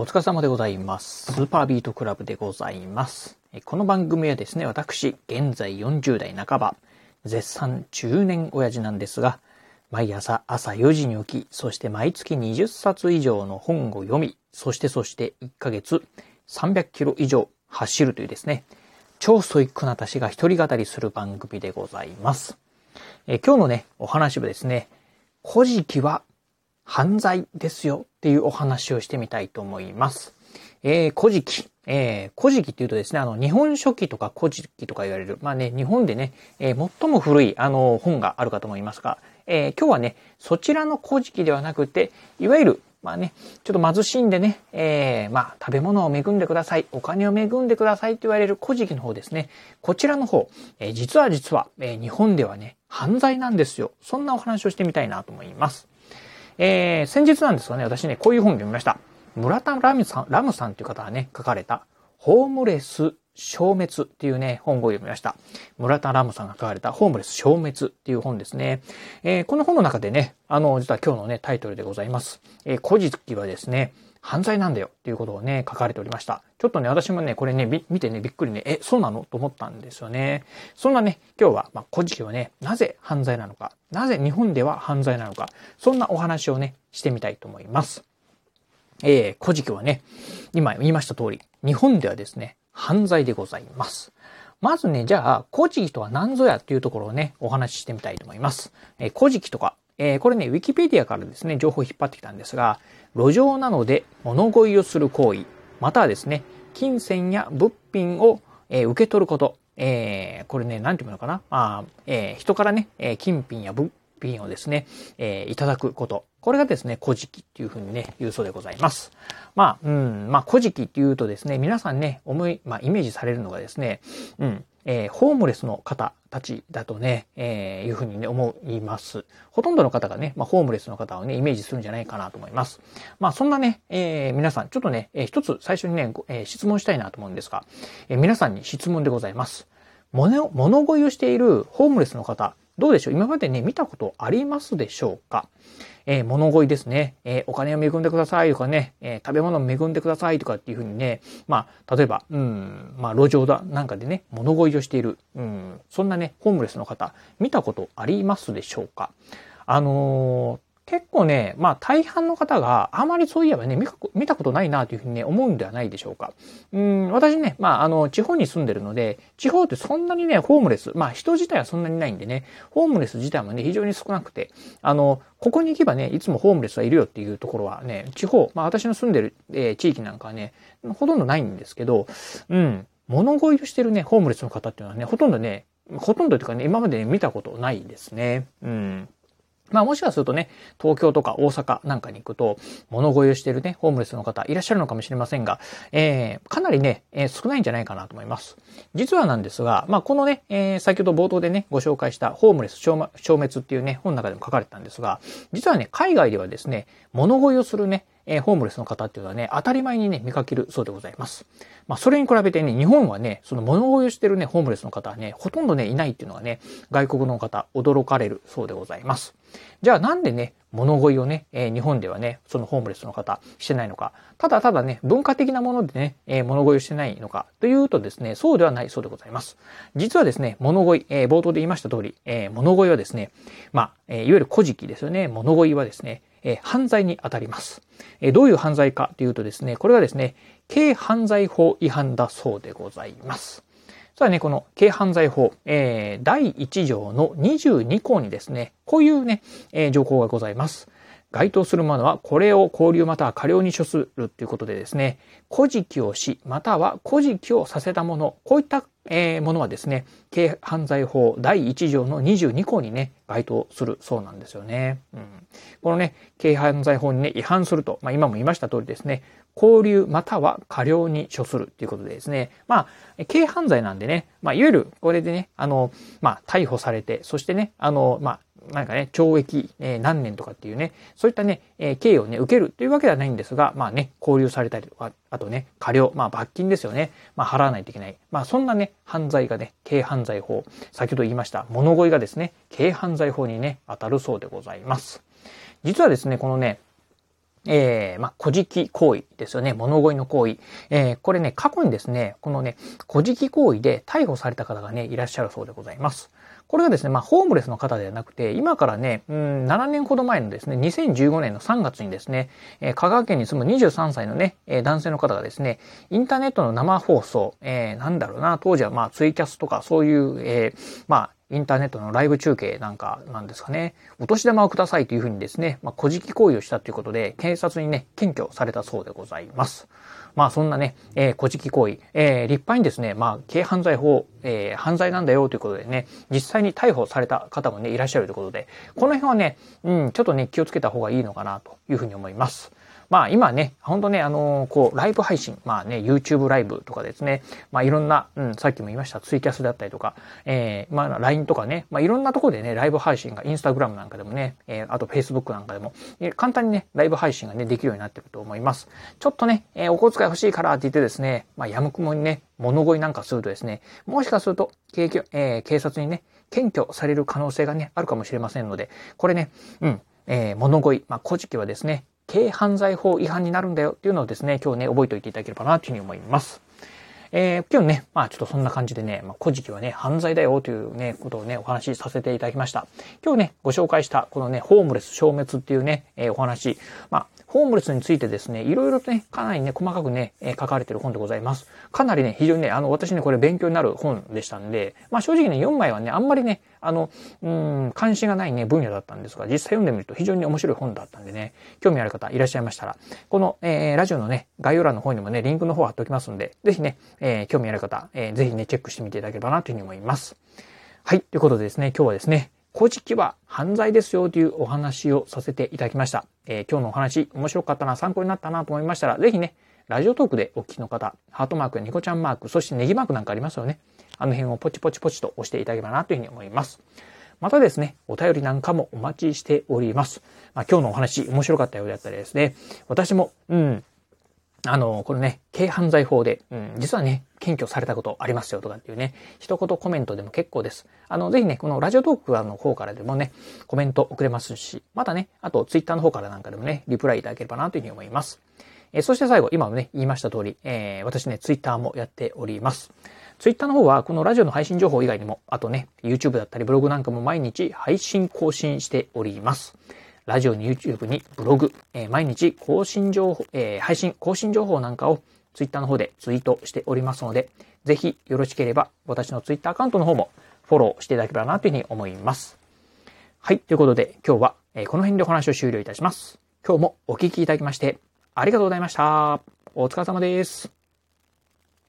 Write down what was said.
お疲れ様でございます。スーパービートクラブでございます。この番組はですね、私、現在40代半ば、絶賛中年親父なんですが、毎朝朝4時に起き、そして毎月20冊以上の本を読み、そしてそして1ヶ月300キロ以上走るというですね、超ストイックな私が一人語りする番組でございます。え今日のね、お話はですね、古事記は犯罪ですよっていうお話をしてみたいと思います。えー、古事記。えー、古事記っていうとですね、あの、日本書紀とか古事記とか言われる、まあね、日本でね、えー、最も古い、あの、本があるかと思いますが、えー、今日はね、そちらの古事記ではなくて、いわゆる、まあね、ちょっと貧しいんでね、えー、まあ、食べ物を恵んでください、お金を恵んでくださいと言われる古事記の方ですね。こちらの方、えー、実は実は、えー、日本ではね、犯罪なんですよ。そんなお話をしてみたいなと思います。えー、先日なんですがね、私ね、こういう本読みました。村田ラムさん、ラムさんという方がね、書かれた、ホームレス消滅っていうね、本を読みました。村田ラムさんが書かれた、ホームレス消滅っていう本ですね。えー、この本の中でね、あの、実は今日のね、タイトルでございます。えー、古事記はですね、犯罪なんだよっていうことをね、書かれておりました。ちょっとね、私もね、これね、見てね、びっくりね、え、そうなの？と思ったんですよね。そんなね、今日は、まあ、古事記はね、なぜ犯罪なのか、なぜ日本では犯罪なのか、そんなお話をね、してみたいと思います。えー、古事記はね、今言いました通り、日本ではですね、犯罪でございます。まずね、じゃあ、古事記とは何ぞやっていうところをね、お話ししてみたいと思います。え、古事記とか、えー、これね、ウィキペディアからですね、情報を引っ張ってきたんですが、路上なので物乞いをする行為、またはですね、金銭や物品を、えー、受け取ること、えー、これね、なんていうのかな、あえー、人からね、え、金品や物品をですね、えー、いただくこと。これがですね、古事記っていうふうにね、言うそうでございます。まあ、うん、まあ、古事記っていうとですね、皆さんね、思い、まあ、イメージされるのがですね、うん、えー、ホームレスの方たちだとね、えー、いうふうにね、思います。ほとんどの方がね、まあ、ホームレスの方をね、イメージするんじゃないかなと思います。まあ、そんなね、えー、皆さん、ちょっとね、えー、一つ最初にね、えー、質問したいなと思うんですが、えー、皆さんに質問でございます。物、物乞いをしているホームレスの方、どうでしょう？今までね、見たことありますでしょうか？えー、物乞いですね。えー、お金を恵んでくださいとかね、えー、食べ物を恵んでくださいとかっていうふうにね、まあ、例えば、うん、まあ、路上だ、なんかでね、物乞いをしている、うん、そんなね、ホームレスの方、見たことありますでしょうか？あの結構ね、まあ大半の方があまりそういえばね、見たことないなというふうにね、思うんではないでしょうか。うん、私ね、まああの、地方に住んでるので、地方ってそんなにね、ホームレス、まあ人自体はそんなにないんでね、ホームレス自体もね、非常に少なくて、あの、ここに行けばね、いつもホームレスはいるよっていうところはね、地方、まあ私の住んでる、えー、地域なんかはね、ほとんどないんですけど、うん、物乞いをしてるね、ホームレスの方っていうのはね、ほとんどね、ほとんどというかね、今まで、ね、見たことないですね。うん。まあもしかするとね、東京とか大阪なんかに行くと、物乞いをしてるね、ホームレスの方いらっしゃるのかもしれませんが、えー、かなりね、えー、少ないんじゃないかなと思います。実はなんですが、まあこのね、えー、先ほど冒頭でね、ご紹介したホームレス消滅っていうね、本の中でも書かれてたんですが、実はね、海外ではですね、物乞いをするね、えー、ホームレスの方っていうのはね、当たり前にね、見かけるそうでございます。まあ、それに比べてね、日本はね、その物乞いをしてるね、ホームレスの方はね、ほとんどね、いないっていうのがね、外国の方、驚かれるそうでございます。じゃあなんでね、物乞いをね、えー、日本ではね、そのホームレスの方してないのか。ただただね、文化的なものでね、えー、物乞いをしてないのかというとですね、そうではないそうでございます。実はですね、物乞い、えー、冒頭で言いました通り、え、物乞いはですね、まあ、え、いわゆる古事記ですよね、物乞いはですね、えー、犯罪に当たります。えー、どういう犯罪かというとですね、これはですね、軽犯罪法違反だそうでございます。さあね、この軽犯罪法、えー、第1条の22項にですね、こういうね、えー、条項がございます。該当するものは、これを交留または過料に処するということでですね、古事記をし、または古事記をさせたもの、こういった、えー、ものはですね、軽犯罪法第1条の22項にね、該当するそうなんですよね。うん、このね、軽犯罪法にね、違反すると、まあ今も言いました通りですね、交留または過料に処するということでですね、まあ、軽犯罪なんでね、まあ、いわゆるこれでね、あの、まあ、逮捕されて、そしてね、あの、まあ、なんかね、懲役、えー、何年とかっていうね、そういったね、えー、刑をね、受けるというわけではないんですが、まあね、交留されたりとか、あとね、過料、まあ罰金ですよね。まあ払わないといけない。まあそんなね、犯罪がね、軽犯罪法、先ほど言いました、物乞いがですね、軽犯罪法にね、当たるそうでございます。実はですね、このね、えー、まあ、古事記行為ですよね。物乞いの行為。えー、これね、過去にですね、このね、古事記行為で逮捕された方がね、いらっしゃるそうでございます。これがですね、まあ、ホームレスの方ではなくて、今からね、うん、7年ほど前のですね、2015年の3月にですね、えー、香川県に住む23歳のね、えー、男性の方がですね、インターネットの生放送、えー、なんだろうな、当時はまあ、ツイキャスとかそういう、えー、まあ、インターネットのライブ中継なんかなんですかね、お年玉をくださいというふうにですね、まあ、古事記行為をしたということで、警察にね、検挙されたそうでございます。まあそんなね、えー、古事記行為、えー、立派にですね、まあ軽犯罪法、えー、犯罪なんだよということでね、実際に逮捕された方もね、いらっしゃるということで、この辺はね、うん、ちょっとね、気をつけた方がいいのかなというふうに思います。まあ今ね、ほんとね、あのー、こう、ライブ配信、まあね、YouTube ライブとかですね、まあいろんな、うん、さっきも言いました、ツイキャスだったりとか、えー、まあ LINE とかね、まあいろんなところでね、ライブ配信が、インスタグラムなんかでもね、えー、あと Facebook なんかでも、えー、簡単にね、ライブ配信がね、できるようになってると思います。ちょっとね、えー、お小遣い欲しいからって言ってですね、まあやむくもにね、物乞いなんかするとですね、もしかすると、警えー、警察にね、検挙される可能性がね、あるかもしれませんので、これね、うん、えー、物乞い、まあ、古事記はですね、軽犯罪法違反になるんだよっていうのをですね、今日ね、覚えておいていただければなというふうに思います。えー、今日ね、まあちょっとそんな感じでね、まあ、古事記はね、犯罪だよというね、ことをね、お話しさせていただきました。今日ね、ご紹介したこのね、ホームレス消滅っていうね、えー、お話、まあホームレスについてですね、いろいろとね、かなりね、細かくね、え、書かれてる本でございます。かなりね、非常にね、あの、私ね、これ勉強になる本でしたんで、まあ正直ね、4枚はね、あんまりね、あの、うん、関心がないね、分野だったんですが、実際読んでみると非常に面白い本だったんでね、興味ある方いらっしゃいましたら、この、えー、ラジオのね、概要欄の方にもね、リンクの方貼っておきますんで、ぜひね、えー、興味ある方、えー、ぜひね、チェックしてみていただければなというふうに思います。はい、ということでですね、今日はですね、古事記は犯罪ですよというお話をさせていただきました。えー、今日のお話面白かったな、参考になったなと思いましたら、ぜひね、ラジオトークでお聞きの方、ハートマークやニコちゃんマーク、そしてネギマークなんかありますよね。あの辺をポチポチポチと押していただければなというふうに思います。またですね、お便りなんかもお待ちしております。まあ、今日のお話面白かったようであったりですね、私も、うん、あの、これね、軽犯罪法で、うん、実はね、検挙されたことありますよとかっていうね、一言コメントでも結構です。あの、ぜひね、このラジオトークの方からでもね、コメント送れますし、またね、あとツイッターの方からなんかでもね、リプライいただければなというふうに思います。えー、そして最後、今もね、言いました通り、えー、私ね、ツイッターもやっております。ツイッターの方は、このラジオの配信情報以外にも、あとね、YouTube だったりブログなんかも毎日配信更新しております。ラジオに YouTube にブログ、えー、毎日更新情報、えー、配信、更新情報なんかを Twitter の方でツイートしておりますので、ぜひよろしければ私の Twitter アカウントの方もフォローしていただければなというふうに思います。はい。ということで今日はこの辺でお話を終了いたします。今日もお聞きいただきましてありがとうございました。お疲れ様です。